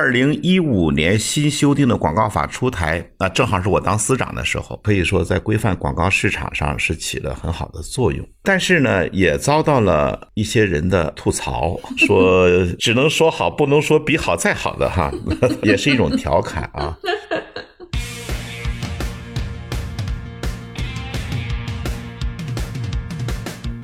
二零一五年新修订的广告法出台，那正好是我当司长的时候，可以说在规范广告市场上是起了很好的作用。但是呢，也遭到了一些人的吐槽，说只能说好，不能说比好再好的哈，也是一种调侃啊。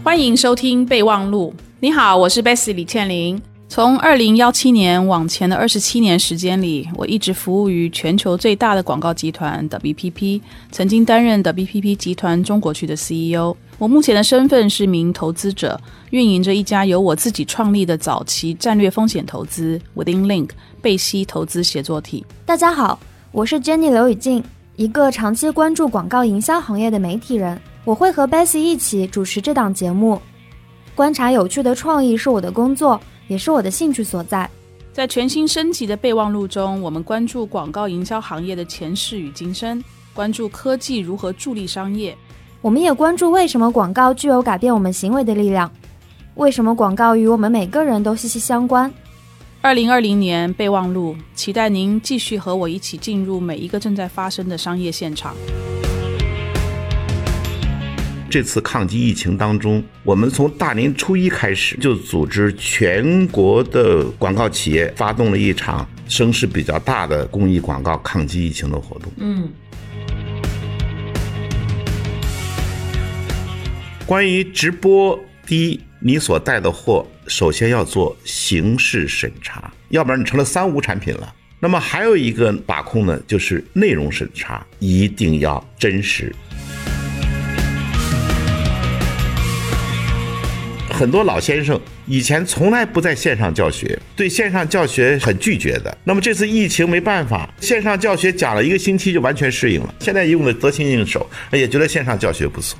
欢迎收听备忘录。你好，我是 Bessy 李倩玲。从二零幺七年往前的二十七年时间里，我一直服务于全球最大的广告集团 WPP，曾经担任 WPP 集团中国区的 CEO。我目前的身份是名投资者，运营着一家由我自己创立的早期战略风险投资 Within Link 贝西投资协作体。大家好，我是 Jenny 刘雨静，一个长期关注广告营销行业的媒体人。我会和 Bessy 一起主持这档节目，观察有趣的创意是我的工作，也是我的兴趣所在。在全新升级的备忘录中，我们关注广告营销行业的前世与今生，关注科技如何助力商业。我们也关注为什么广告具有改变我们行为的力量，为什么广告与我们每个人都息息相关。二零二零年备忘录，期待您继续和我一起进入每一个正在发生的商业现场。这次抗击疫情当中，我们从大年初一开始就组织全国的广告企业发动了一场声势比较大的公益广告抗击疫情的活动。嗯，关于直播，第一，你所带的货首先要做形式审查，要不然你成了三无产品了。那么还有一个把控呢，就是内容审查，一定要真实。很多老先生以前从来不在线上教学，对线上教学很拒绝的。那么这次疫情没办法，线上教学讲了一个星期就完全适应了，现在用的得心应手，也觉得线上教学不错。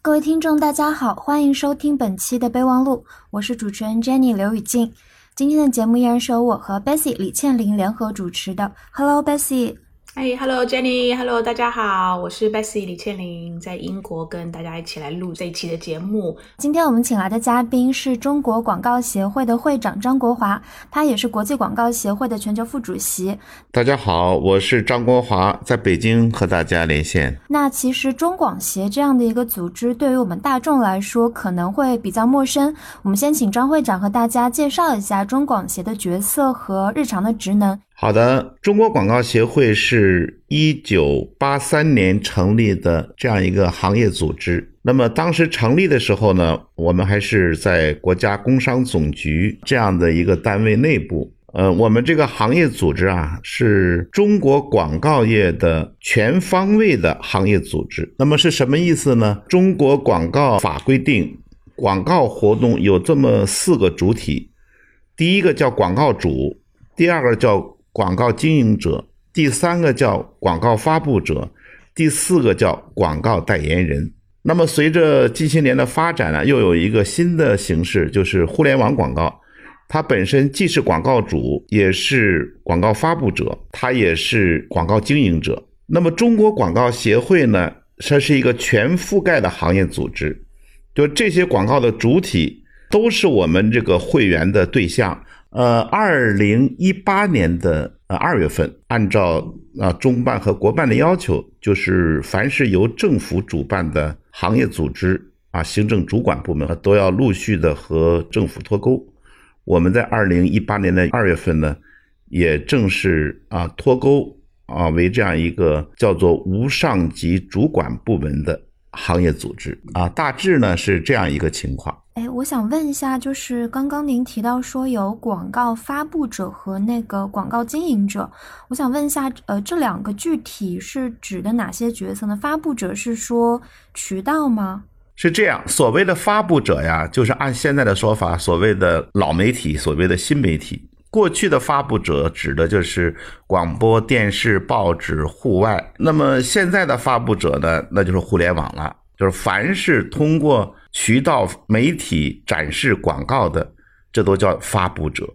各位听众，大家好，欢迎收听本期的备忘录，我是主持人 Jenny 刘雨静。今天的节目依然是由我和 Bessy 李倩玲联合主持的。Hello Bessy。嗨，Hello Jenny，Hello，大家好，我是 Bessy 李倩玲，在英国跟大家一起来录这一期的节目。今天我们请来的嘉宾是中国广告协会的会长张国华，他也是国际广告协会的全球副主席。大家好，我是张国华，在北京和大家连线。那其实中广协这样的一个组织，对于我们大众来说可能会比较陌生。我们先请张会长和大家介绍一下中广协的角色和日常的职能。好的，中国广告协会是一九八三年成立的这样一个行业组织。那么当时成立的时候呢，我们还是在国家工商总局这样的一个单位内部。呃，我们这个行业组织啊，是中国广告业的全方位的行业组织。那么是什么意思呢？中国广告法规定，广告活动有这么四个主体，第一个叫广告主，第二个叫。广告经营者，第三个叫广告发布者，第四个叫广告代言人。那么随着近些年的发展呢，又有一个新的形式，就是互联网广告。它本身既是广告主，也是广告发布者，它也是广告经营者。那么中国广告协会呢，它是一个全覆盖的行业组织，就这些广告的主体都是我们这个会员的对象。呃，二零一八年的呃二月份，按照啊中办和国办的要求，就是凡是由政府主办的行业组织啊，行政主管部门都要陆续的和政府脱钩。我们在二零一八年的二月份呢，也正式啊脱钩啊为这样一个叫做无上级主管部门的行业组织啊，大致呢是这样一个情况。哎，我想问一下，就是刚刚您提到说有广告发布者和那个广告经营者，我想问一下，呃，这两个具体是指的哪些角色呢？发布者是说渠道吗？是这样，所谓的发布者呀，就是按现在的说法，所谓的老媒体，所谓的新媒体。过去的发布者指的就是广播电视、报纸、户外，那么现在的发布者呢，那就是互联网了，就是凡是通过。渠道媒体展示广告的，这都叫发布者。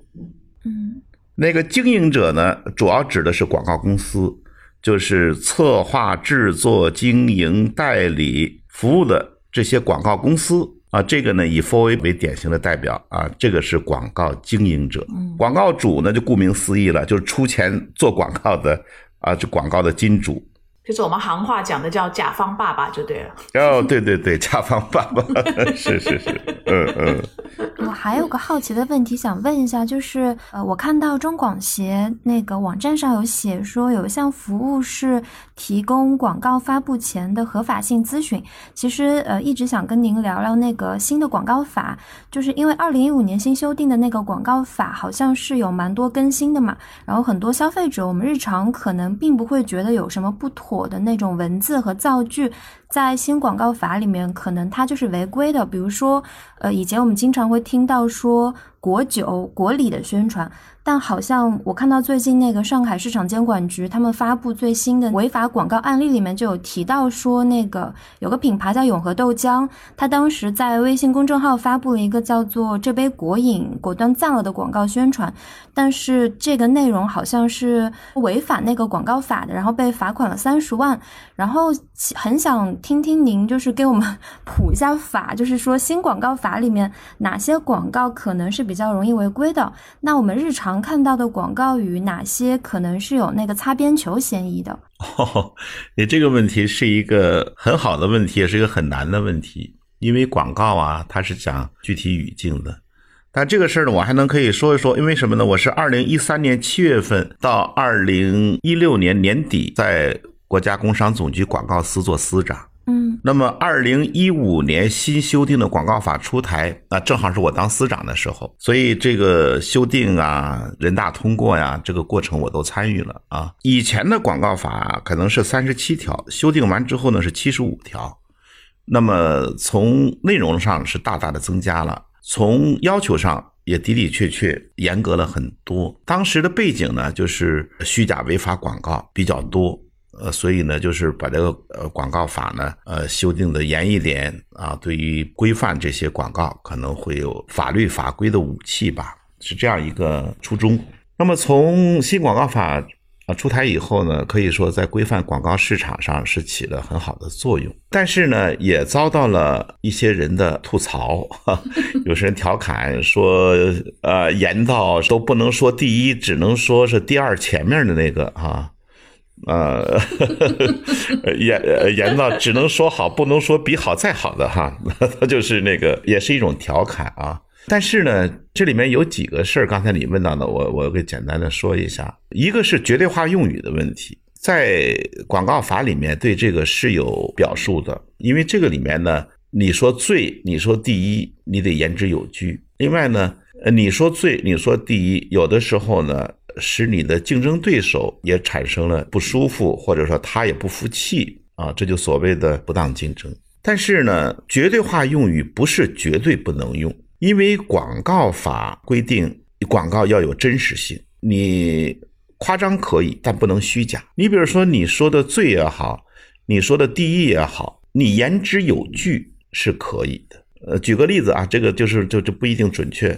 嗯，那个经营者呢，主要指的是广告公司，就是策划、制作、经营、代理服务的这些广告公司啊，这个呢以 f o a 为典型的代表啊，这个是广告经营者，广告主呢就顾名思义了，就是出钱做广告的啊，这广告的金主。就是我们行话讲的叫甲方爸爸就对了。哦，对对对，甲方爸爸，是是是，嗯嗯。我还有个好奇的问题想问一下，就是呃，我看到中广协那个网站上有写说有一项服务是提供广告发布前的合法性咨询。其实呃，一直想跟您聊聊那个新的广告法，就是因为二零一五年新修订的那个广告法好像是有蛮多更新的嘛，然后很多消费者我们日常可能并不会觉得有什么不妥的那种文字和造句。在新广告法里面，可能它就是违规的。比如说，呃，以前我们经常会听到说国酒、国礼的宣传。但好像我看到最近那个上海市场监管局他们发布最新的违法广告案例里面就有提到说，那个有个品牌叫永和豆浆，他当时在微信公众号发布了一个叫做“这杯果饮果断赞了”的广告宣传，但是这个内容好像是违反那个广告法的，然后被罚款了三十万。然后很想听听您就是给我们 普一下法，就是说新广告法里面哪些广告可能是比较容易违规的？那我们日常。常看到的广告语哪些可能是有那个擦边球嫌疑的？哦，你这个问题是一个很好的问题，也是一个很难的问题。因为广告啊，它是讲具体语境的。但这个事儿呢，我还能可以说一说，因为什么呢？我是二零一三年七月份到二零一六年年底，在国家工商总局广告司做司长。嗯，那么二零一五年新修订的广告法出台，那正好是我当司长的时候，所以这个修订啊，人大通过呀，这个过程我都参与了啊。以前的广告法可能是三十七条，修订完之后呢是七十五条，那么从内容上是大大的增加了，从要求上也的的确确严格了很多。当时的背景呢，就是虚假违法广告比较多。呃，所以呢，就是把这个呃广告法呢，呃修订的严一点啊，对于规范这些广告，可能会有法律法规的武器吧，是这样一个初衷。那么从新广告法啊出台以后呢，可以说在规范广告市场上是起了很好的作用，但是呢，也遭到了一些人的吐槽，有些人调侃说，呃，严到都不能说第一，只能说是第二前面的那个啊。呃，严严到只能说好，不能说比好再好的哈，他就是那个，也是一种调侃啊。但是呢，这里面有几个事儿，刚才你问到的，我我给简单的说一下。一个是绝对化用语的问题，在广告法里面对这个是有表述的，因为这个里面呢，你说最，你说第一，你得言之有据。另外呢，呃你说最，你说第一，有的时候呢。使你的竞争对手也产生了不舒服，或者说他也不服气啊，这就所谓的不当竞争。但是呢，绝对化用语不是绝对不能用，因为广告法规定广告要有真实性，你夸张可以，但不能虚假。你比如说你说的最也好，你说的第一也好，你言之有据是可以的。呃，举个例子啊，这个就是就就不一定准确。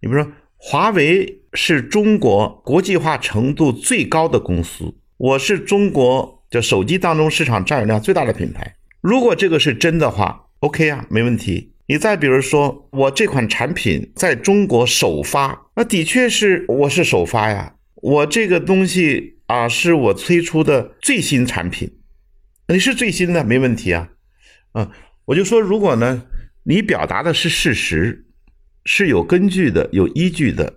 你比如说。华为是中国国际化程度最高的公司，我是中国的手机当中市场占有量最大的品牌。如果这个是真的话，OK 啊，没问题。你再比如说，我这款产品在中国首发，那的确是我是首发呀。我这个东西啊，是我推出的最新产品，你是最新的，没问题啊。嗯，我就说，如果呢，你表达的是事实。是有根据的，有依据的，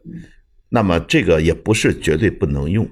那么这个也不是绝对不能用，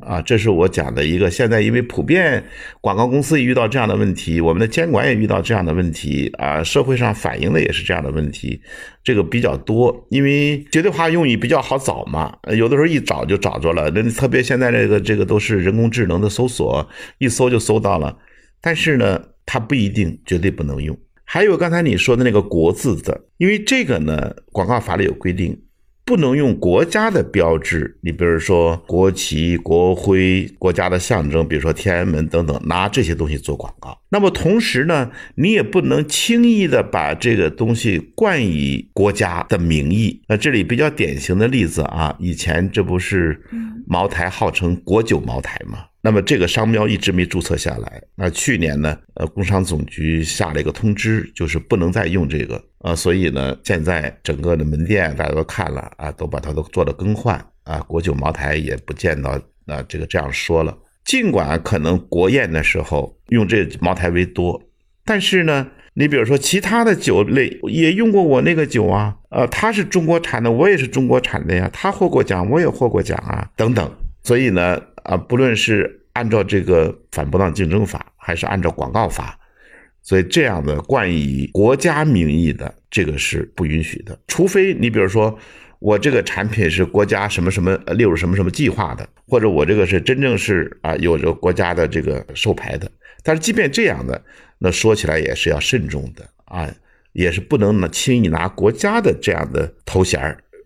啊，这是我讲的一个。现在因为普遍广告公司也遇到这样的问题，我们的监管也遇到这样的问题，啊，社会上反映的也是这样的问题，这个比较多。因为绝对化用语比较好找嘛，有的时候一找就找着了。那特别现在这个这个都是人工智能的搜索，一搜就搜到了。但是呢，它不一定绝对不能用。还有刚才你说的那个“国”字的，因为这个呢，广告法里有规定，不能用国家的标志，你比如说国旗、国徽、国家的象征，比如说天安门等等，拿这些东西做广告。那么同时呢，你也不能轻易的把这个东西冠以国家的名义。那这里比较典型的例子啊，以前这不是茅台号称国酒茅台吗？那么这个商标一直没注册下来。那去年呢，呃，工商总局下了一个通知，就是不能再用这个，呃，所以呢，现在整个的门店大家都看了啊，都把它都做了更换啊。国酒茅台也不见到啊这个这样说了，尽管可能国宴的时候用这茅台为多，但是呢，你比如说其他的酒类也用过我那个酒啊，呃，它是中国产的，我也是中国产的呀，他获过奖，我也获过奖啊，等等。所以呢，啊，不论是按照这个反不当竞争法，还是按照广告法，所以这样的冠以国家名义的，这个是不允许的。除非你比如说，我这个产品是国家什么什么列入什么什么计划的，或者我这个是真正是啊有着国家的这个授牌的。但是即便这样的，那说起来也是要慎重的啊，也是不能呢轻易拿国家的这样的头衔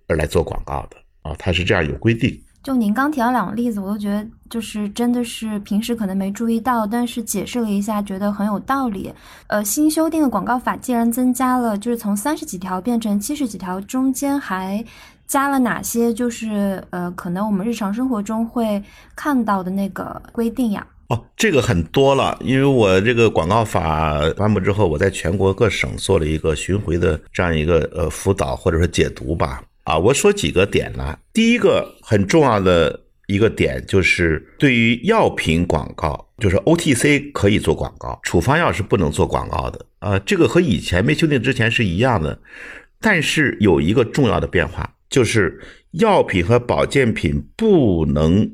而来做广告的啊，它是这样有规定。就您刚提到两个例子，我都觉得就是真的是平时可能没注意到，但是解释了一下，觉得很有道理。呃，新修订的广告法既然增加了，就是从三十几条变成七十几条，中间还加了哪些？就是呃，可能我们日常生活中会看到的那个规定呀？哦，这个很多了，因为我这个广告法颁布之后，我在全国各省做了一个巡回的这样一个呃辅导或者说解读吧。啊，我说几个点呢。第一个很重要的一个点就是，对于药品广告，就是 OTC 可以做广告，处方药是不能做广告的。啊，这个和以前没修订之前是一样的。但是有一个重要的变化，就是药品和保健品不能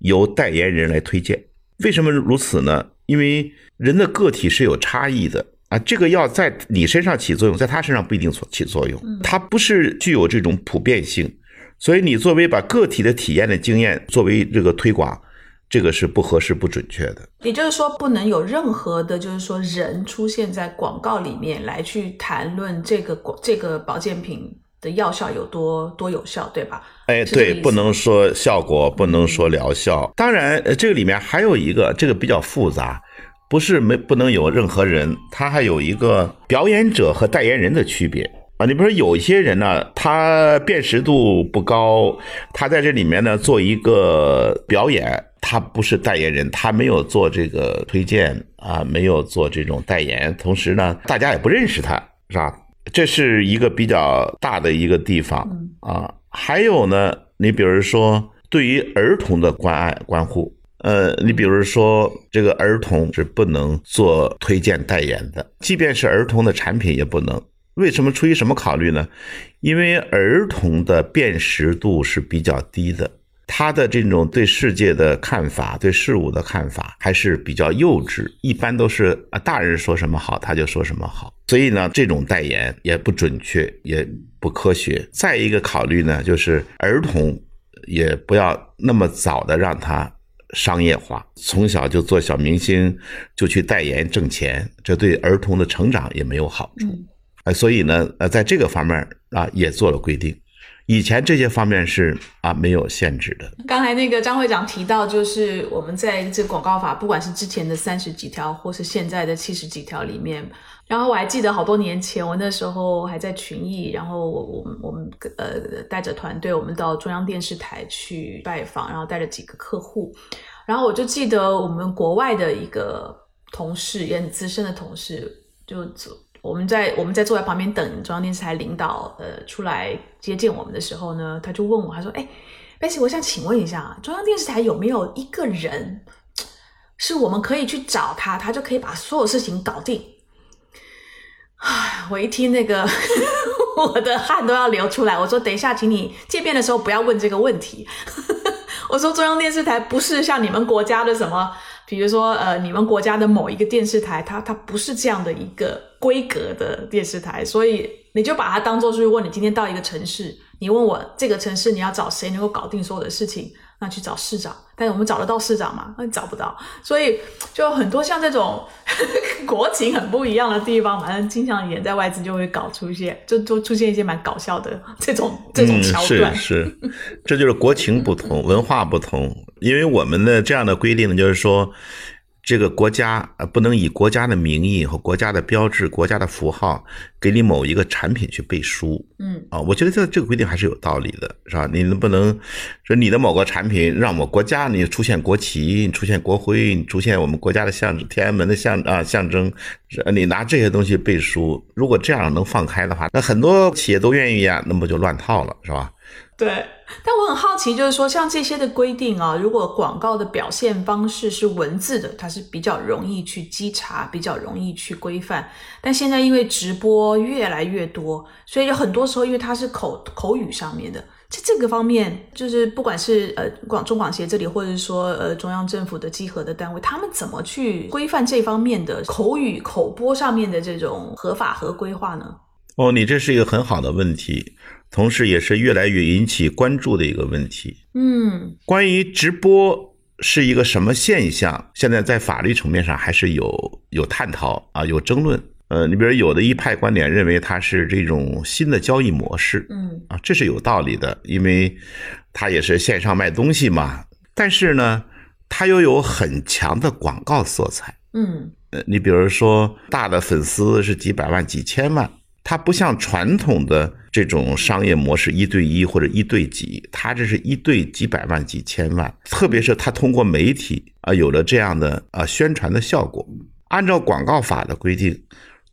由代言人来推荐。为什么如此呢？因为人的个体是有差异的。啊，这个药在你身上起作用，在他身上不一定起作用，它不是具有这种普遍性，所以你作为把个体的体验的经验作为这个推广，这个是不合适、不准确的。也就是说，不能有任何的，就是说人出现在广告里面来去谈论这个广这个保健品的药效有多多有效，对吧？哎，对，不能说效果，不能说疗效。当然，这个里面还有一个，这个比较复杂。不是没不能有任何人，他还有一个表演者和代言人的区别啊。你比如说有一些人呢，他辨识度不高，他在这里面呢做一个表演，他不是代言人，他没有做这个推荐啊，没有做这种代言，同时呢，大家也不认识他，是吧？这是一个比较大的一个地方啊。还有呢，你比如说对于儿童的关爱关护。呃，你比如说这个儿童是不能做推荐代言的，即便是儿童的产品也不能。为什么？出于什么考虑呢？因为儿童的辨识度是比较低的，他的这种对世界的看法、对事物的看法还是比较幼稚，一般都是啊大人说什么好他就说什么好。所以呢，这种代言也不准确，也不科学。再一个考虑呢，就是儿童也不要那么早的让他。商业化，从小就做小明星，就去代言挣钱，这对儿童的成长也没有好处。哎，所以呢，呃，在这个方面啊，也做了规定。以前这些方面是啊没有限制的。刚才那个张会长提到，就是我们在这广告法，不管是之前的三十几条，或是现在的七十几条里面。然后我还记得好多年前，我那时候还在群艺，然后我我们我们呃带着团队，我们到中央电视台去拜访，然后带着几个客户，然后我就记得我们国外的一个同事，也很资深的同事，就我们在我们在坐在旁边等中央电视台领导呃出来接见我们的时候呢，他就问我，他说：“哎，贝西，我想请问一下，中央电视台有没有一个人是我们可以去找他，他就可以把所有事情搞定？”唉，我一听那个，我的汗都要流出来。我说，等一下，请你见面的时候不要问这个问题。我说，中央电视台不是像你们国家的什么，比如说，呃，你们国家的某一个电视台，它它不是这样的一个规格的电视台，所以你就把它当做是，如果你今天到一个城市，你问我这个城市你要找谁能够搞定所有的事情。那去找市长，但是我们找得到市长吗？那找不到，所以就很多像这种 国情很不一样的地方，反正经常演在外资就会搞出一些，就就出现一些蛮搞笑的这种这种桥段。是是，这就是国情不同，文化不同。因为我们的这样的规定呢，就是说，这个国家呃不能以国家的名义和国家的标志、国家的符号给你某一个产品去背书。嗯啊，我觉得这这个规定还是有道理的，是吧？你能不能说你的某个产品让我国家你出现国旗、你出现国徽、你出现我们国家的象征、天安门的象啊象征，你拿这些东西背书，如果这样能放开的话，那很多企业都愿意啊，那不就乱套了，是吧？对，但我很好奇，就是说像这些的规定啊，如果广告的表现方式是文字的，它是比较容易去稽查，比较容易去规范。但现在因为直播越来越多，所以有很多时候因为它是口口语上面的，在这个方面，就是不管是呃广中广协这里，或者是说呃中央政府的稽核的单位，他们怎么去规范这方面的口语口播上面的这种合法和规划呢？哦，你这是一个很好的问题，同时也是越来越引起关注的一个问题。嗯关于直播是一个什么现象，现在在法律层面上还是有有探讨啊，有争论。呃，你比如有的一派观点认为它是这种新的交易模式嗯啊，这是有道理的，因为它也是线上卖东西嘛。但是呢，它又有很强的广告色彩。嗯呃，你比如说大的粉丝是几百万、几千万，它不像传统的这种商业模式一对一或者一对几，它这是一对几百万、几千万，特别是它通过媒体啊有了这样的啊宣传的效果。按照广告法的规定，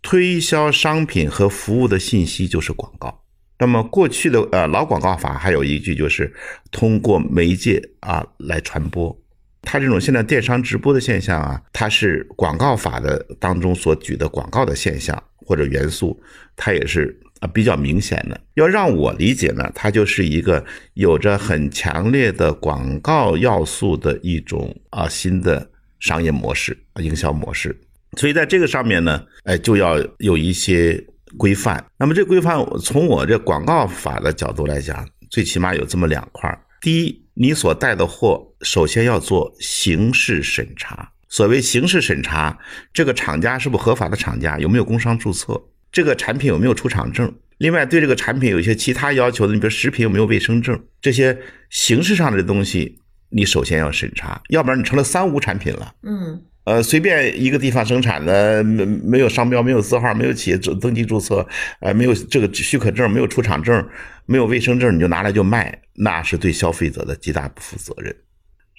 推销商品和服务的信息就是广告。那么过去的呃老广告法还有一句就是通过媒介啊来传播。它这种现在电商直播的现象啊，它是广告法的当中所举的广告的现象或者元素，它也是啊比较明显的。要让我理解呢，它就是一个有着很强烈的广告要素的一种啊新的商业模式、营销模式。所以在这个上面呢，哎，就要有一些规范。那么这规范从我这广告法的角度来讲，最起码有这么两块。第一，你所带的货首先要做形式审查。所谓形式审查，这个厂家是不是合法的厂家，有没有工商注册，这个产品有没有出厂证。另外，对这个产品有一些其他要求的，你比如食品有没有卫生证，这些形式上的东西，你首先要审查，要不然你成了三无产品了。嗯呃，随便一个地方生产的，没没有商标，没有字号，没有企业登登记注册，呃，没有这个许可证，没有出厂证，没有卫生证，你就拿来就卖，那是对消费者的极大不负责任，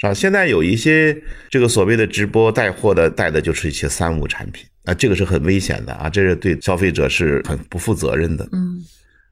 是吧？现在有一些这个所谓的直播带货的，带的就是一些三无产品啊，这个是很危险的啊，这是对消费者是很不负责任的。嗯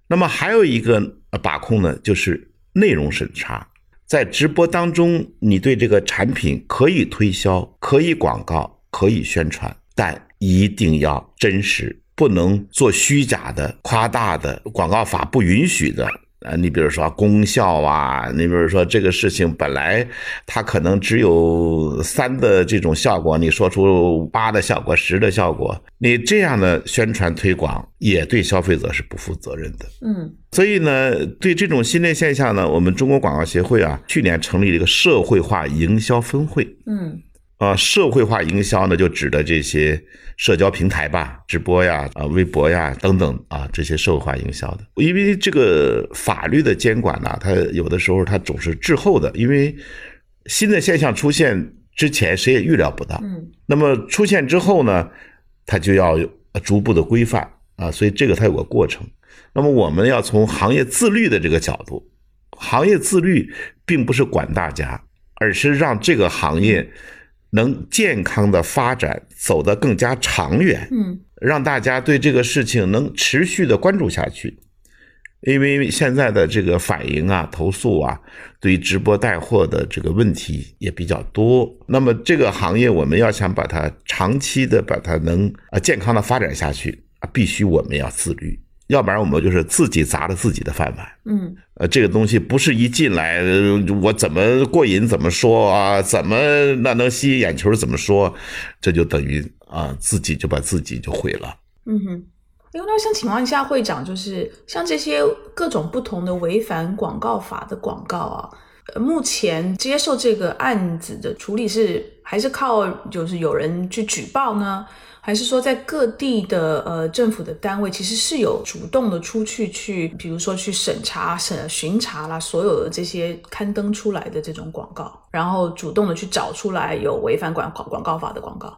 那么还有一个呃把控呢，就是内容审查。在直播当中，你对这个产品可以推销、可以广告、可以宣传，但一定要真实，不能做虚假的、夸大的。广告法不允许的。啊，你比如说功效啊，你比如说这个事情本来它可能只有三的这种效果，你说出八的效果、十的效果，你这样的宣传推广也对消费者是不负责任的。嗯所以呢，对这种新的现象呢，我们中国广告协会啊，去年成立了一个社会化营销分会。嗯啊，社会化营销呢，就指的这些社交平台吧，直播呀、啊微博呀等等啊，这些社会化营销的。因为这个法律的监管呢，它有的时候它总是滞后的，因为新的现象出现之前，谁也预料不到。嗯那么出现之后呢，它就要逐步的规范啊，所以这个它有个过程。那么我们要从行业自律的这个角度，行业自律并不是管大家，而是让这个行业能健康的发展，走得更加长远，嗯让大家对这个事情能持续的关注下去。因为现在的这个反映啊、投诉啊，对于直播带货的这个问题也比较多。那么这个行业，我们要想把它长期的把它能啊健康的发展下去啊，必须我们要自律，要不然我们就是自己砸了自己的饭碗。嗯呃，这个东西不是一进来，呃我怎么过瘾怎么说啊，怎么那能吸引眼球怎么说，这就等于啊自己就把自己就毁了。嗯哼。因为那我想请问一下会长，就是像这些各种不同的违反广告法的广告啊，呃目前接受这个案子的处理是还是靠就是有人去举报呢？还是说，在各地的呃政府的单位，其实是有主动的出去去，比如说去审查、审巡查啦，所有的这些刊登出来的这种广告，然后主动的去找出来有违反广广广告法的广告。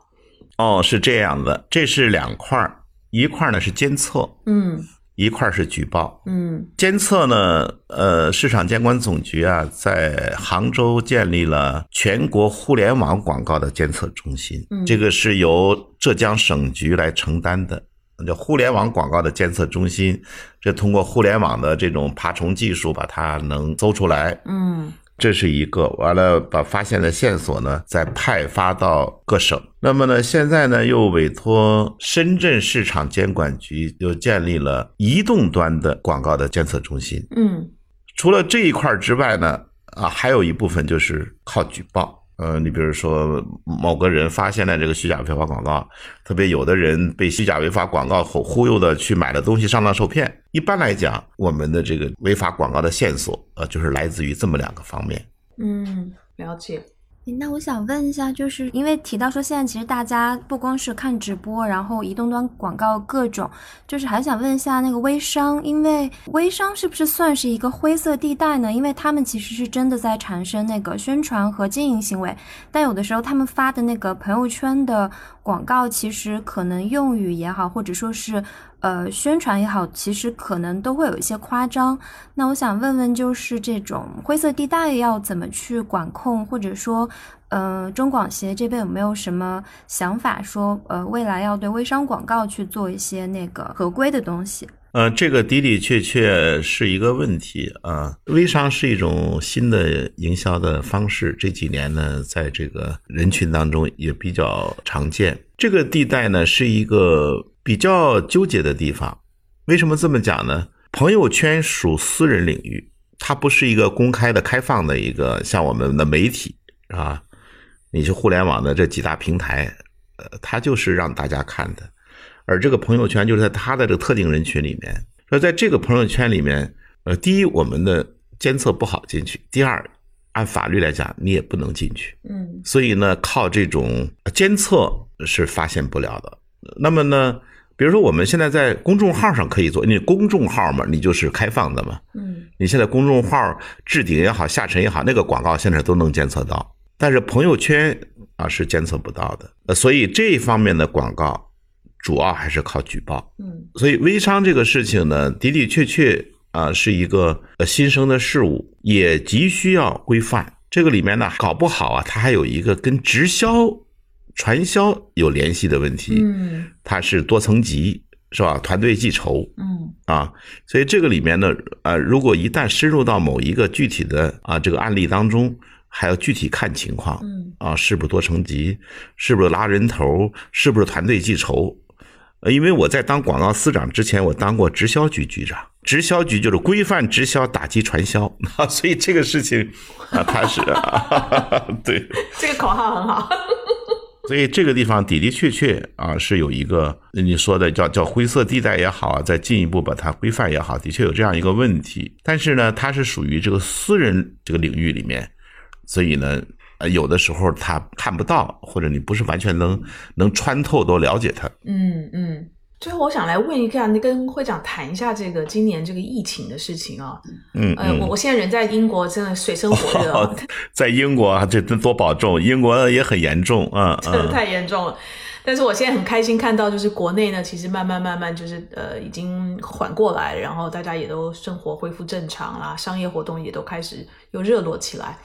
哦，是这样的，这是两块儿，一块儿呢是监测，嗯一块儿是举报。嗯。监测呢，呃，市场监管总局啊，在杭州建立了全国互联网广告的监测中心，嗯。这个是由浙江省局来承担的。叫互联网广告的监测中心，这通过互联网的这种爬虫技术，把它能搜出来，嗯这是一个，完了把发现的线索呢再派发到各省。那么呢，现在呢又委托深圳市场监管局又建立了移动端的广告的监测中心。嗯除了这一块儿之外呢，啊，还有一部分就是靠举报。呃，你比如说某个人发现了这个虚假违法广告，特别有的人被虚假违法广告忽忽悠的去买了东西上当受骗。一般来讲，我们的这个违法广告的线索，呃，就是来自于这么两个方面。嗯，了解。那我想问一下，就是因为提到说现在其实大家不光是看直播，然后移动端广告各种，就是还想问一下那个微商，因为微商是不是算是一个灰色地带呢？因为他们其实是真的在产生那个宣传和经营行为，但有的时候他们发的那个朋友圈的广告，其实可能用语也好，或者说是呃宣传也好，其实可能都会有一些夸张。那我想问问，就是这种灰色地带要怎么去管控，或者说，呃，中广协这边有没有什么想法说，呃，未来要对微商广告去做一些那个合规的东西？呃，这个的的确确是一个问题啊。微商是一种新的营销的方式，这几年呢，在这个人群当中也比较常见。这个地带呢，是一个比较纠结的地方。为什么这么讲呢？朋友圈属私人领域，它不是一个公开的、开放的一个，像我们的媒体啊，你去互联网的这几大平台，呃，它就是让大家看的。而这个朋友圈就是在他的这个特定人群里面，说在这个朋友圈里面，呃，第一，我们的监测不好进去；第二，按法律来讲，你也不能进去。嗯所以呢，靠这种监测是发现不了的。那么呢，比如说我们现在在公众号上可以做，你公众号嘛，你就是开放的嘛。嗯你现在公众号置顶也好，下沉也好，那个广告现在都能监测到，但是朋友圈啊是监测不到的。呃，所以这一方面的广告主要还是靠举报。嗯所以微商这个事情呢，的的确确啊是一个呃新生的事物，也急需要规范。这个里面呢，搞不好啊，它还有一个跟直销、传销有联系的问题，嗯它是多层级，是吧？团队计酬，嗯啊，所以这个里面呢，呃，如果一旦深入到某一个具体的啊这个案例当中，还要具体看情况嗯啊，是不是多层级，是不是拉人头，是不是团队计酬？呃，因为我在当广告司长之前，我当过直销局局长，直销局就是规范直销、打击传销啊，所以这个事情啊，它是、啊、对。这个口号很好。所以这个地方的的确确啊是有一个你说的叫叫灰色地带也好啊，再进一步把它规范也好，的确有这样一个问题。但是呢，它是属于这个私人这个领域里面，所以呢，呃，有的时候他看不到，或者你不是完全能能穿透都了解他。嗯嗯。最后，我想来问一下，你跟会长谈一下这个今年这个疫情的事情啊。嗯呃，我嗯。我现在人在英国，真的水深火热啊，在英国啊，这这多保重，英国也很严重啊，真的嗯太严重了。但是我现在很开心看到，就是国内呢，其实慢慢慢慢就是呃已经缓过来，然后大家也都生活恢复正常啦，商业活动也都开始又热络起来。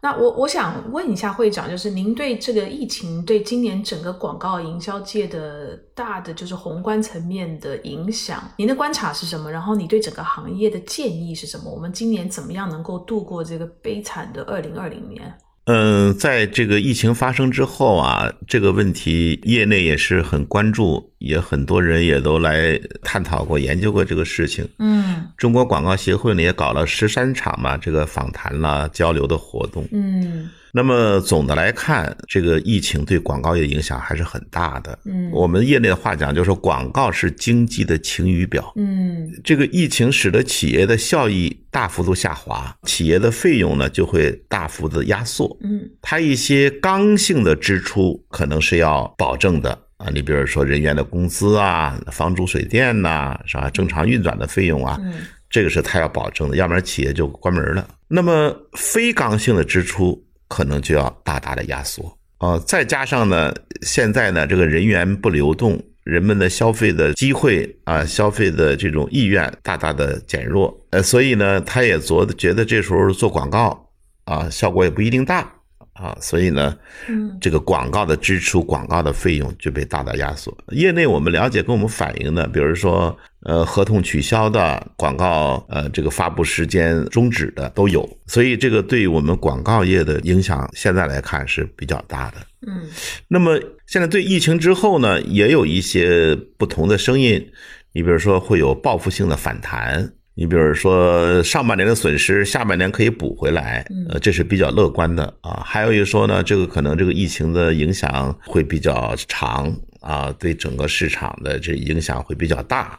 那我我想问一下会长，就是您对这个疫情对今年整个广告营销界的大的就是宏观层面的影响，您的观察是什么？然后你对整个行业的建议是什么？我们今年怎么样能够度过这个悲惨的二零二零年？嗯，在这个疫情发生之后啊，这个问题业内也是很关注，也很多人也都来探讨过、研究过这个事情。嗯中国广告协会呢也搞了十三场嘛，这个访谈啦、交流的活动。嗯那么总的来看，这个疫情对广告业影响还是很大的。嗯我们业内的话讲，就是说广告是经济的晴雨表。嗯这个疫情使得企业的效益大幅度下滑，企业的费用呢就会大幅的压缩。嗯它一些刚性的支出可能是要保证的啊，你比如说人员的工资啊、房租水电呐、是吧？正常运转的费用啊，嗯这个是他要保证的，要不然企业就关门了。那么非刚性的支出可能就要大大的压缩。啊、再加上呢，现在呢这个人员不流动，人们的消费的机会啊，消费的这种意愿大大的减弱，呃，所以呢，他也觉得觉得这时候做广告啊，效果也不一定大啊，所以呢，嗯。这个广告的支出、广告的费用就被大大压缩。业内我们了解跟我们反映的，比如说呃合同取消的、广告呃这个发布时间终止的都有，所以这个对于我们广告业的影响，现在来看是比较大的。嗯那么现在对疫情之后呢，也有一些不同的声音，你比如说会有报复性的反弹。你比如说，上半年的损失，下半年可以补回来，呃，这是比较乐观的啊。还有一说呢，这个可能这个疫情的影响会比较长啊，对整个市场的这影响会比较大。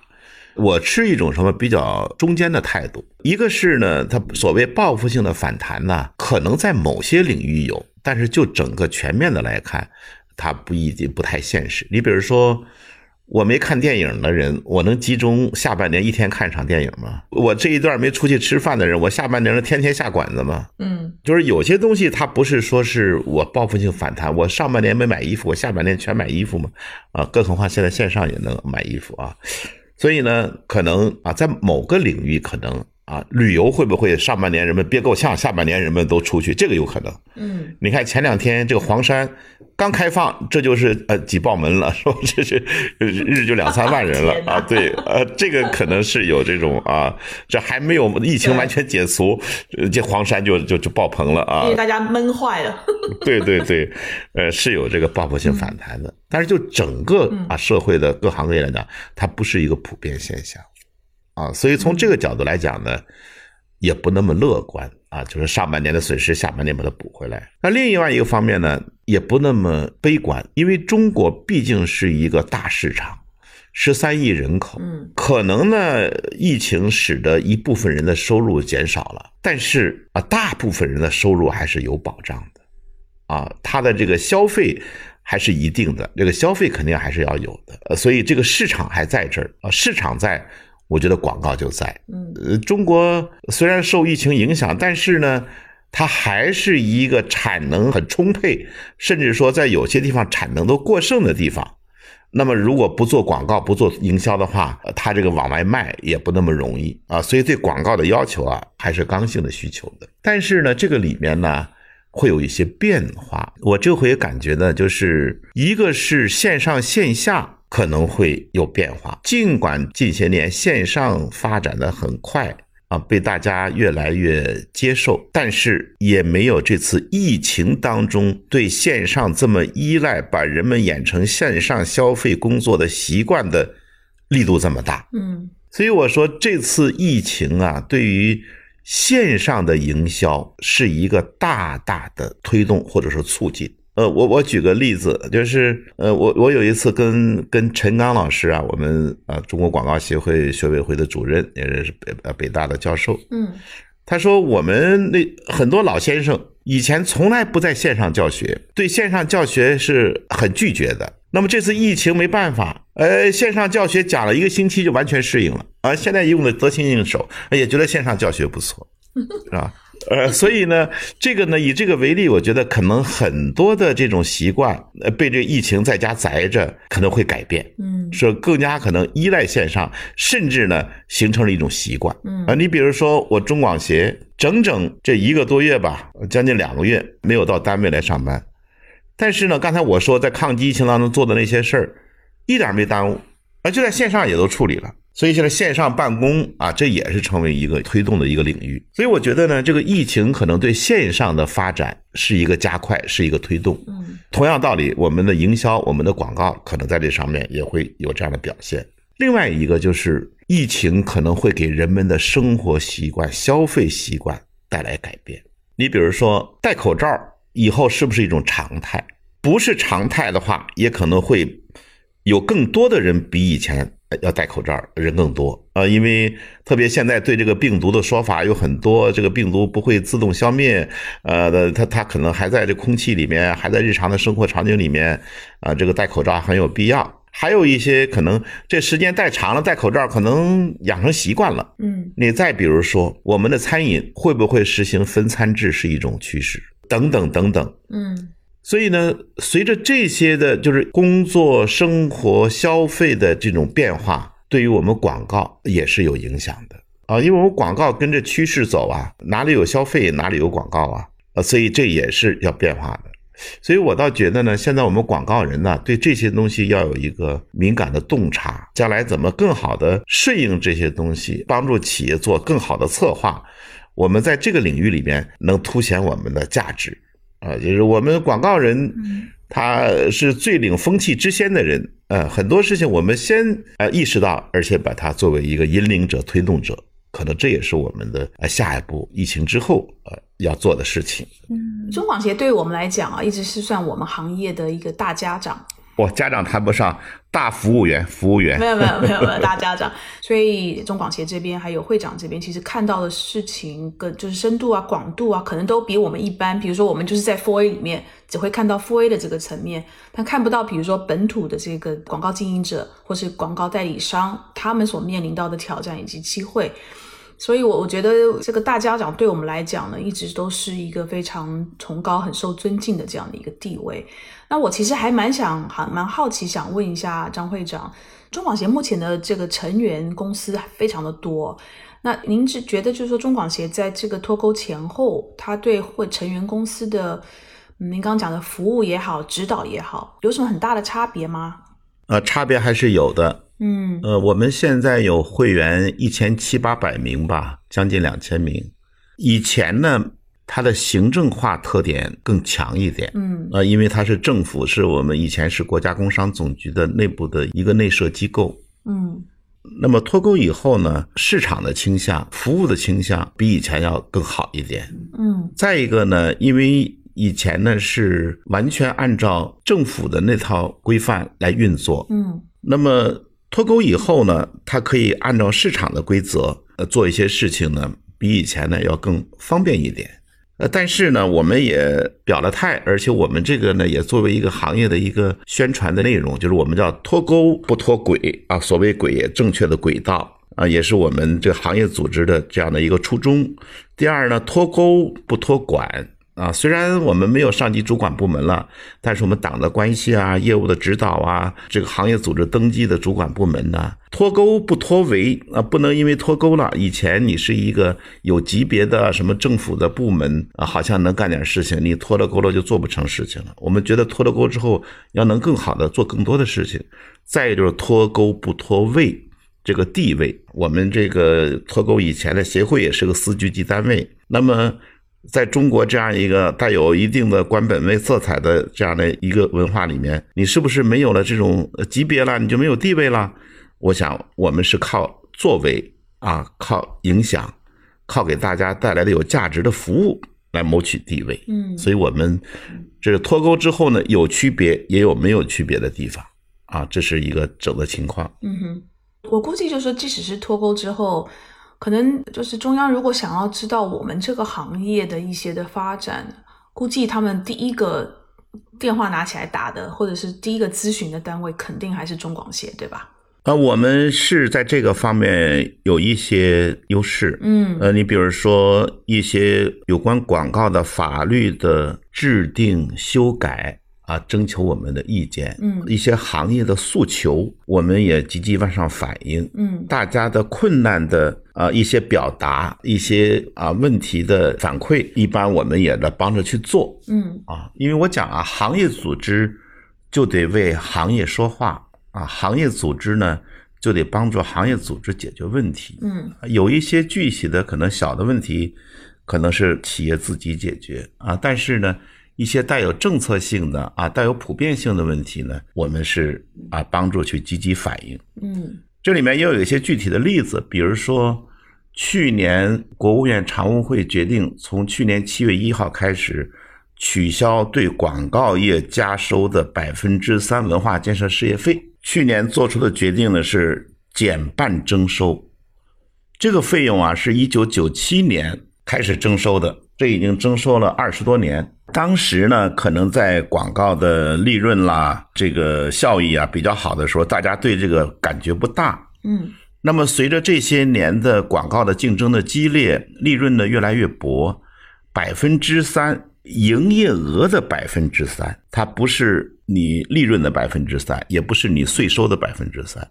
我持一种什么比较中间的态度，一个是呢，它所谓报复性的反弹呢，可能在某些领域有，但是就整个全面的来看，它不一定不太现实。你比如说，我没看电影的人，我能集中下半年一天看一场电影吗？我这一段没出去吃饭的人，我下半年天天下馆子吗？嗯就是有些东西它不是说是我报复性反弹，我上半年没买衣服，我下半年全买衣服嘛？啊，更何况现在线上也能买衣服啊，所以呢，可能啊，在某个领域可能啊，旅游会不会上半年人们憋够呛，下半年人们都出去，这个有可能。嗯。你看前两天这个黄山刚开放，这就是呃挤爆门了，说这是日就两三万人了 啊，对，呃，这个可能是有这种啊，这还没有疫情完全解除，呃这黄山就就就爆棚了啊因为，大家闷坏了。对对对，呃，是有这个报复性反弹的，但是就整个啊社会的各行各业来讲，它不是一个普遍现象啊，所以从这个角度来讲呢，也不那么乐观啊，就是上半年的损失，下半年把它补回来。那另外一个方面呢，也不那么悲观，因为中国毕竟是一个大市场，十三亿人口，嗯可能呢，疫情使得一部分人的收入减少了，但是啊，大部分人的收入还是有保障的，啊，他的这个消费还是一定的，这个消费肯定还是要有的，呃所以这个市场还在这儿啊，市场在，我觉得广告就在。嗯呃，中国虽然受疫情影响，但是呢，它还是一个产能很充沛，甚至说在有些地方产能都过剩的地方。那么，如果不做广告、不做营销的话，呃它这个往外卖也不那么容易啊。所以对广告的要求啊，还是刚性的需求的。但是呢，这个里面呢，会有一些变化。我这回感觉呢，就是一个是线上线下可能会有变化，尽管近些年线上发展的很快。啊，被大家越来越接受，但是也没有这次疫情当中对线上这么依赖，把人们养成线上消费工作的习惯的力度这么大。嗯所以我说，这次疫情啊，对于线上的营销是一个大大的推动或者说促进。呃，我我举个例子，就是呃，我我有一次跟跟陈刚老师啊，我们啊中国广告协会学委会的主任，也是北呃北大的教授，嗯他说我们那很多老先生以前从来不在线上教学，对线上教学是很拒绝的。那么这次疫情没办法，呃，线上教学讲了一个星期就完全适应了啊，现在用的得心应手，也觉得线上教学不错，是吧？呃，所以呢，这个呢，以这个为例，我觉得可能很多的这种习惯，呃，被这个疫情在家宅着，可能会改变。嗯说更加可能依赖线上，甚至呢形成了一种习惯。嗯啊，你比如说我中广协整整这一个多月吧，将近两个月没有到单位来上班，但是呢，刚才我说在抗击疫情当中做的那些事儿，一点没耽误，啊，就在线上也都处理了。所以现在线上办公啊，这也是成为一个推动的一个领域。所以我觉得呢，这个疫情可能对线上的发展是一个加快，是一个推动。嗯同样道理，我们的营销、我们的广告可能在这上面也会有这样的表现。另外一个就是疫情可能会给人们的生活习惯、消费习惯带来改变。你比如说戴口罩以后是不是一种常态？不是常态的话，也可能会有更多的人比以前要戴口罩，人更多啊。因为特别现在对这个病毒的说法有很多，这个病毒不会自动消灭，呃，它它可能还在这空气里面，还在日常的生活场景里面啊，这个戴口罩很有必要。还有一些可能这时间戴长了，戴口罩可能养成习惯了。嗯，你再比如说，我们的餐饮会不会实行分餐制是一种趋势，等等等等。嗯所以呢，随着这些的，就是工作、生活、消费的这种变化，对于我们广告也是有影响的啊。因为我们广告跟着趋势走啊，哪里有消费，哪里有广告啊，啊，所以这也是要变化的。所以我倒觉得呢，现在我们广告人呢，对这些东西要有一个敏感的洞察，将来怎么更好的顺应这些东西，帮助企业做更好的策划，我们在这个领域里面能凸显我们的价值。啊，就是我们广告人，他是最领风气之先的人，呃，很多事情我们先呃意识到，而且把它作为一个引领者、推动者，可能这也是我们的呃下一步疫情之后呃要做的事情。嗯中广协对于我们来讲啊，一直是算我们行业的一个大家长。我家长谈不上大服务员，服务员没有没有没有没有大 家长，所以中广协这边还有会长这边，其实看到的事情跟就是深度啊、广度啊，可能都比我们一般。比如说我们就是在 Four A 里面只会看到 Four A 的这个层面，但看不到比如说本土的这个广告经营者或是广告代理商他们所面临到的挑战以及机会。所以，我我觉得这个大家长对我们来讲呢，一直都是一个非常崇高、很受尊敬的这样的一个地位。那我其实还蛮想、还蛮好奇，想问一下张会长，中广协目前的这个成员公司非常的多，那您是觉得就是说中广协在这个脱钩前后，它对会成员公司的，您刚刚讲的服务也好、指导也好，有什么很大的差别吗？呃，差别还是有的。嗯呃，我们现在有会员一千七八百名吧，将近两千名。以前呢，它的行政化特点更强一点。嗯呃，因为它是政府，是我们以前是国家工商总局的内部的一个内设机构。嗯那么脱钩以后呢，市场的倾向、服务的倾向比以前要更好一点。嗯再一个呢，因为以前呢是完全按照政府的那套规范来运作，嗯那么脱钩以后呢，它可以按照市场的规则，呃，做一些事情呢，比以前呢要更方便一点。呃，但是呢，我们也表了态，而且我们这个呢，也作为一个行业的一个宣传的内容，就是我们叫脱钩不脱轨啊，所谓轨也正确的轨道啊，也是我们这个行业组织的这样的一个初衷。第二呢，脱钩不脱管。啊，虽然我们没有上级主管部门了，但是我们党的关系啊、业务的指导啊、这个行业组织登记的主管部门呢，脱钩不脱围啊，不能因为脱钩了，以前你是一个有级别的什么政府的部门啊，好像能干点事情，你脱了钩了就做不成事情了。我们觉得脱了钩之后，要能更好的做更多的事情。再就是脱钩不脱位。这个地位，我们这个脱钩以前的协会也是个司局级单位，那么。在中国这样一个带有一定的官本位色彩的这样的一个文化里面，你是不是没有了这种级别了，你就没有地位了？我想我们是靠作为啊，靠影响，靠给大家带来的有价值的服务来谋取地位。嗯所以我们这个脱钩之后呢，有区别也有没有区别的地方啊，这是一个整个情况。嗯哼，我估计就是说，即使是脱钩之后。可能就是中央如果想要知道我们这个行业的一些的发展，估计他们第一个电话拿起来打的，或者是第一个咨询的单位，肯定还是中广协，对吧？呃，我们是在这个方面有一些优势。嗯呃，你比如说一些有关广告的法律的制定、修改啊，征求我们的意见。嗯一些行业的诉求，我们也积极往上反映。嗯大家的困难的啊一些表达，一些啊问题的反馈，一般我们也来帮着去做嗯啊。因为我讲啊，行业组织就得为行业说话啊，行业组织呢就得帮助行业组织解决问题。嗯有一些具体的可能小的问题，可能是企业自己解决啊，但是呢，一些带有政策性的啊、带有普遍性的问题呢，我们是啊帮助去积极反映。嗯这里面也有一些具体的例子，比如说，去年国务院常务会决定，从去年七月一号开始，取消对广告业加收的百分之三文化建设事业费。去年做出的决定呢是减半征收，这个费用啊是一九九七年开始征收的，这已经征收了二十多年。当时呢，可能在广告的利润啦、这个效益啊比较好的时候，大家对这个感觉不大。嗯那么随着这些年的广告的竞争的激烈，利润呢越来越薄，百分之三营业额的百分之三，它不是你利润的百分之三，也不是你税收的百分之三，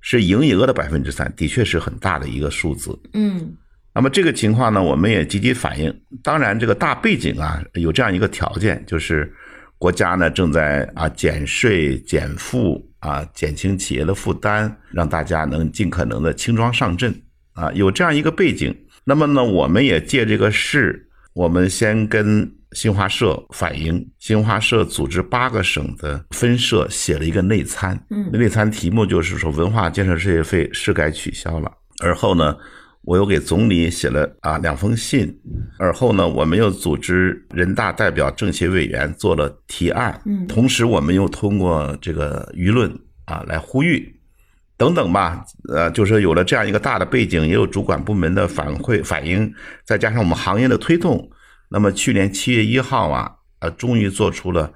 是营业额的百分之三，的确是很大的一个数字。嗯那么这个情况呢，我们也积极反映。当然，这个大背景啊，有这样一个条件，就是国家呢正在啊减税减负啊，减轻企业的负担，让大家能尽可能的轻装上阵啊，有这样一个背景。那么呢，我们也借这个事，我们先跟新华社反映，新华社组织八个省的分社写了一个内参，嗯内参题目就是说文化建设事业费是该取消了。而后呢，我又给总理写了啊两封信，而后呢，我们又组织人大代表政协委员做了提案，嗯同时我们又通过这个舆论啊来呼吁，等等吧，呃，就是有了这样一个大的背景，也有主管部门的反馈反映，再加上我们行业的推动，那么去年七月一号啊，呃，终于做出了。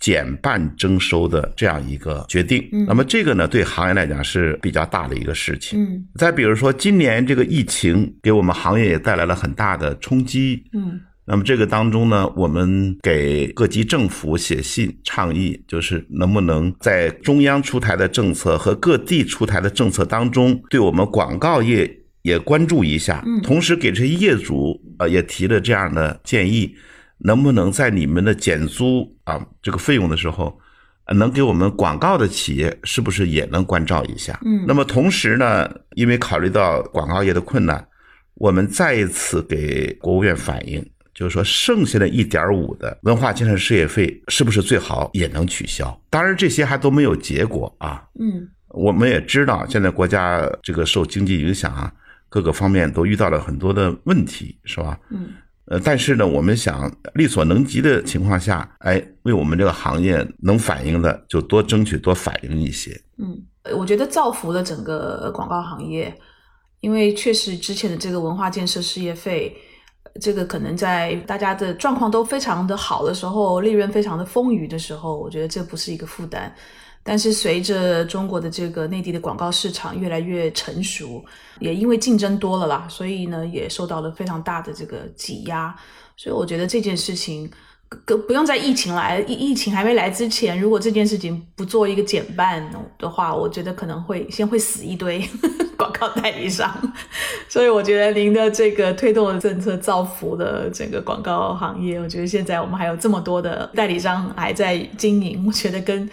减半征收的这样一个决定，嗯。那么这个呢，对行业来讲是比较大的一个事情。嗯。再比如说，今年这个疫情给我们行业也带来了很大的冲击。嗯。那么这个当中呢，我们给各级政府写信倡议，就是能不能在中央出台的政策和各地出台的政策当中，对我们广告业也关注一下。嗯，同时给这些业主呃也提了这样的建议，能不能在你们的减租啊这个费用的时候，呃能给我们广告的企业是不是也能关照一下？嗯那么同时呢，因为考虑到广告业的困难，我们再一次给国务院反映，就是说剩下的一点五的文化建设事业费是不是最好也能取消？当然这些还都没有结果啊。嗯我们也知道，现在国家这个受经济影响啊，各个方面都遇到了很多的问题，是吧？嗯呃，但是呢，我们想力所能及的情况下，哎，为我们这个行业能反映的就多争取多反映一些。嗯我觉得造福了整个广告行业，因为确实之前的这个文化建设事业费，这个可能在大家的状况都非常的好的时候，利润非常的丰腴的时候，我觉得这不是一个负担。但是随着中国的这个内地的广告市场越来越成熟，也因为竞争多了啦，所以呢也受到了非常大的这个挤压。所以我觉得这件事情，不不用在疫情来疫疫情还没来之前，如果这件事情不做一个减半的话，我觉得可能会先会死一堆 广告代理商。所以我觉得您的这个推动的政策造福了整个广告行业。我觉得现在我们还有这么多的代理商还在经营，我觉得跟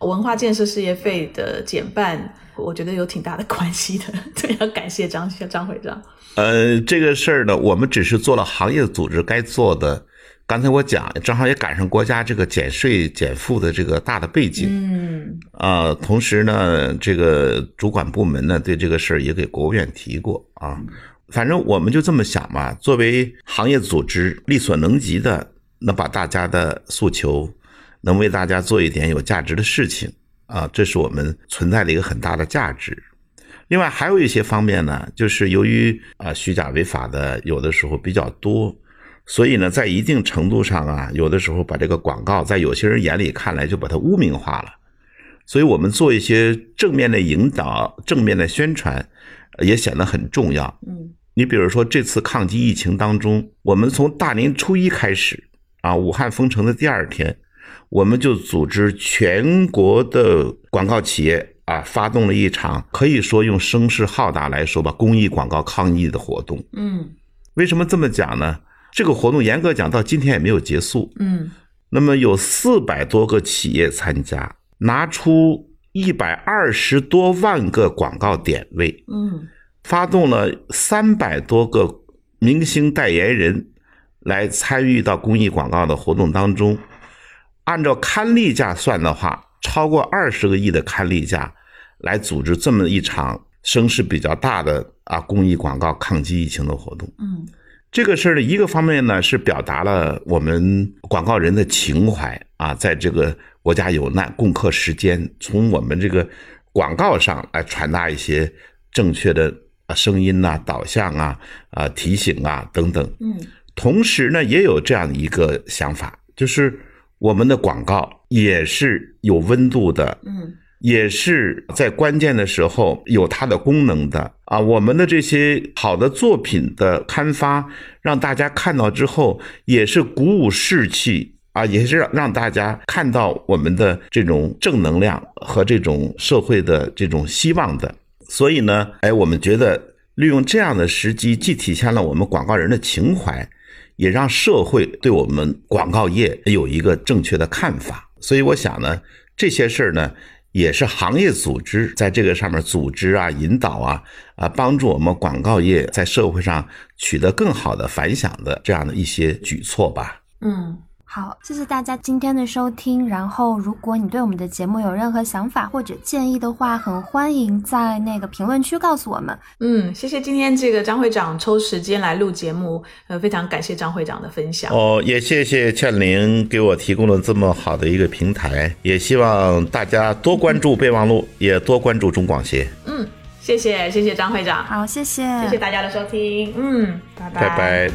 文化建设事业费的减半，我觉得有挺大的关系的。对，要感谢张张会长。呃，这个事儿呢，我们只是做了行业组织该做的。刚才我讲，正好也赶上国家这个减税减负的这个大的背景嗯啊、同时呢，这个主管部门呢对这个事儿也给国务院提过啊。反正我们就这么想嘛，作为行业组织，力所能及的，能把大家的诉求，能为大家做一点有价值的事情啊，这是我们存在的一个很大的价值。另外还有一些方面呢，就是由于啊虚假违法的有的时候比较多，所以呢，在一定程度上啊，有的时候把这个广告在有些人眼里看来就把它污名化了。所以我们做一些正面的引导、正面的宣传，呃也显得很重要。嗯你比如说这次抗击疫情当中，我们从大年初一开始啊，武汉封城的第二天，我们就组织全国的广告企业啊，发动了一场可以说用声势浩大来说吧，公益广告抗疫的活动。嗯为什么这么讲呢？这个活动严格讲到今天也没有结束。嗯那么有四百多个企业参加，拿出一百二十多万个广告点位，嗯发动了三百多个明星代言人来参与到公益广告的活动当中。按照刊例价算的话，超过二十个亿的刊例价来组织这么一场声势比较大的啊公益广告抗击疫情的活动。嗯这个事儿呢，一个方面呢是表达了我们广告人的情怀啊，在这个国家有难、共克时艰，从我们这个广告上来传达一些正确的声音呐、导向啊、啊提醒啊等等。嗯，同时呢，也有这样的一个想法，就是我们的广告也是有温度的，嗯，也是在关键的时候有它的功能的啊。我们的这些好的作品的刊发，让大家看到之后，也是鼓舞士气啊，也是让让大家看到我们的这种正能量和这种社会的这种希望的。所以呢，哎，我们觉得利用这样的时机，既体现了我们广告人的情怀，也让社会对我们广告业有一个正确的看法。所以我想呢，这些事儿呢，也是行业组织在这个上面组织啊、引导啊、啊帮助我们广告业在社会上取得更好的反响的这样的一些举措吧。嗯。好，谢谢大家今天的收听。然后，如果你对我们的节目有任何想法或者建议的话，很欢迎在那个评论区告诉我们。嗯，谢谢今天这个张会长抽时间来录节目，呃，非常感谢张会长的分享。哦，也谢谢倩玲给我提供了这么好的一个平台，也希望大家多关注备忘录，也多关注中广协。嗯，谢谢谢谢张会长，好，谢谢，谢谢大家的收听。嗯，拜拜拜拜。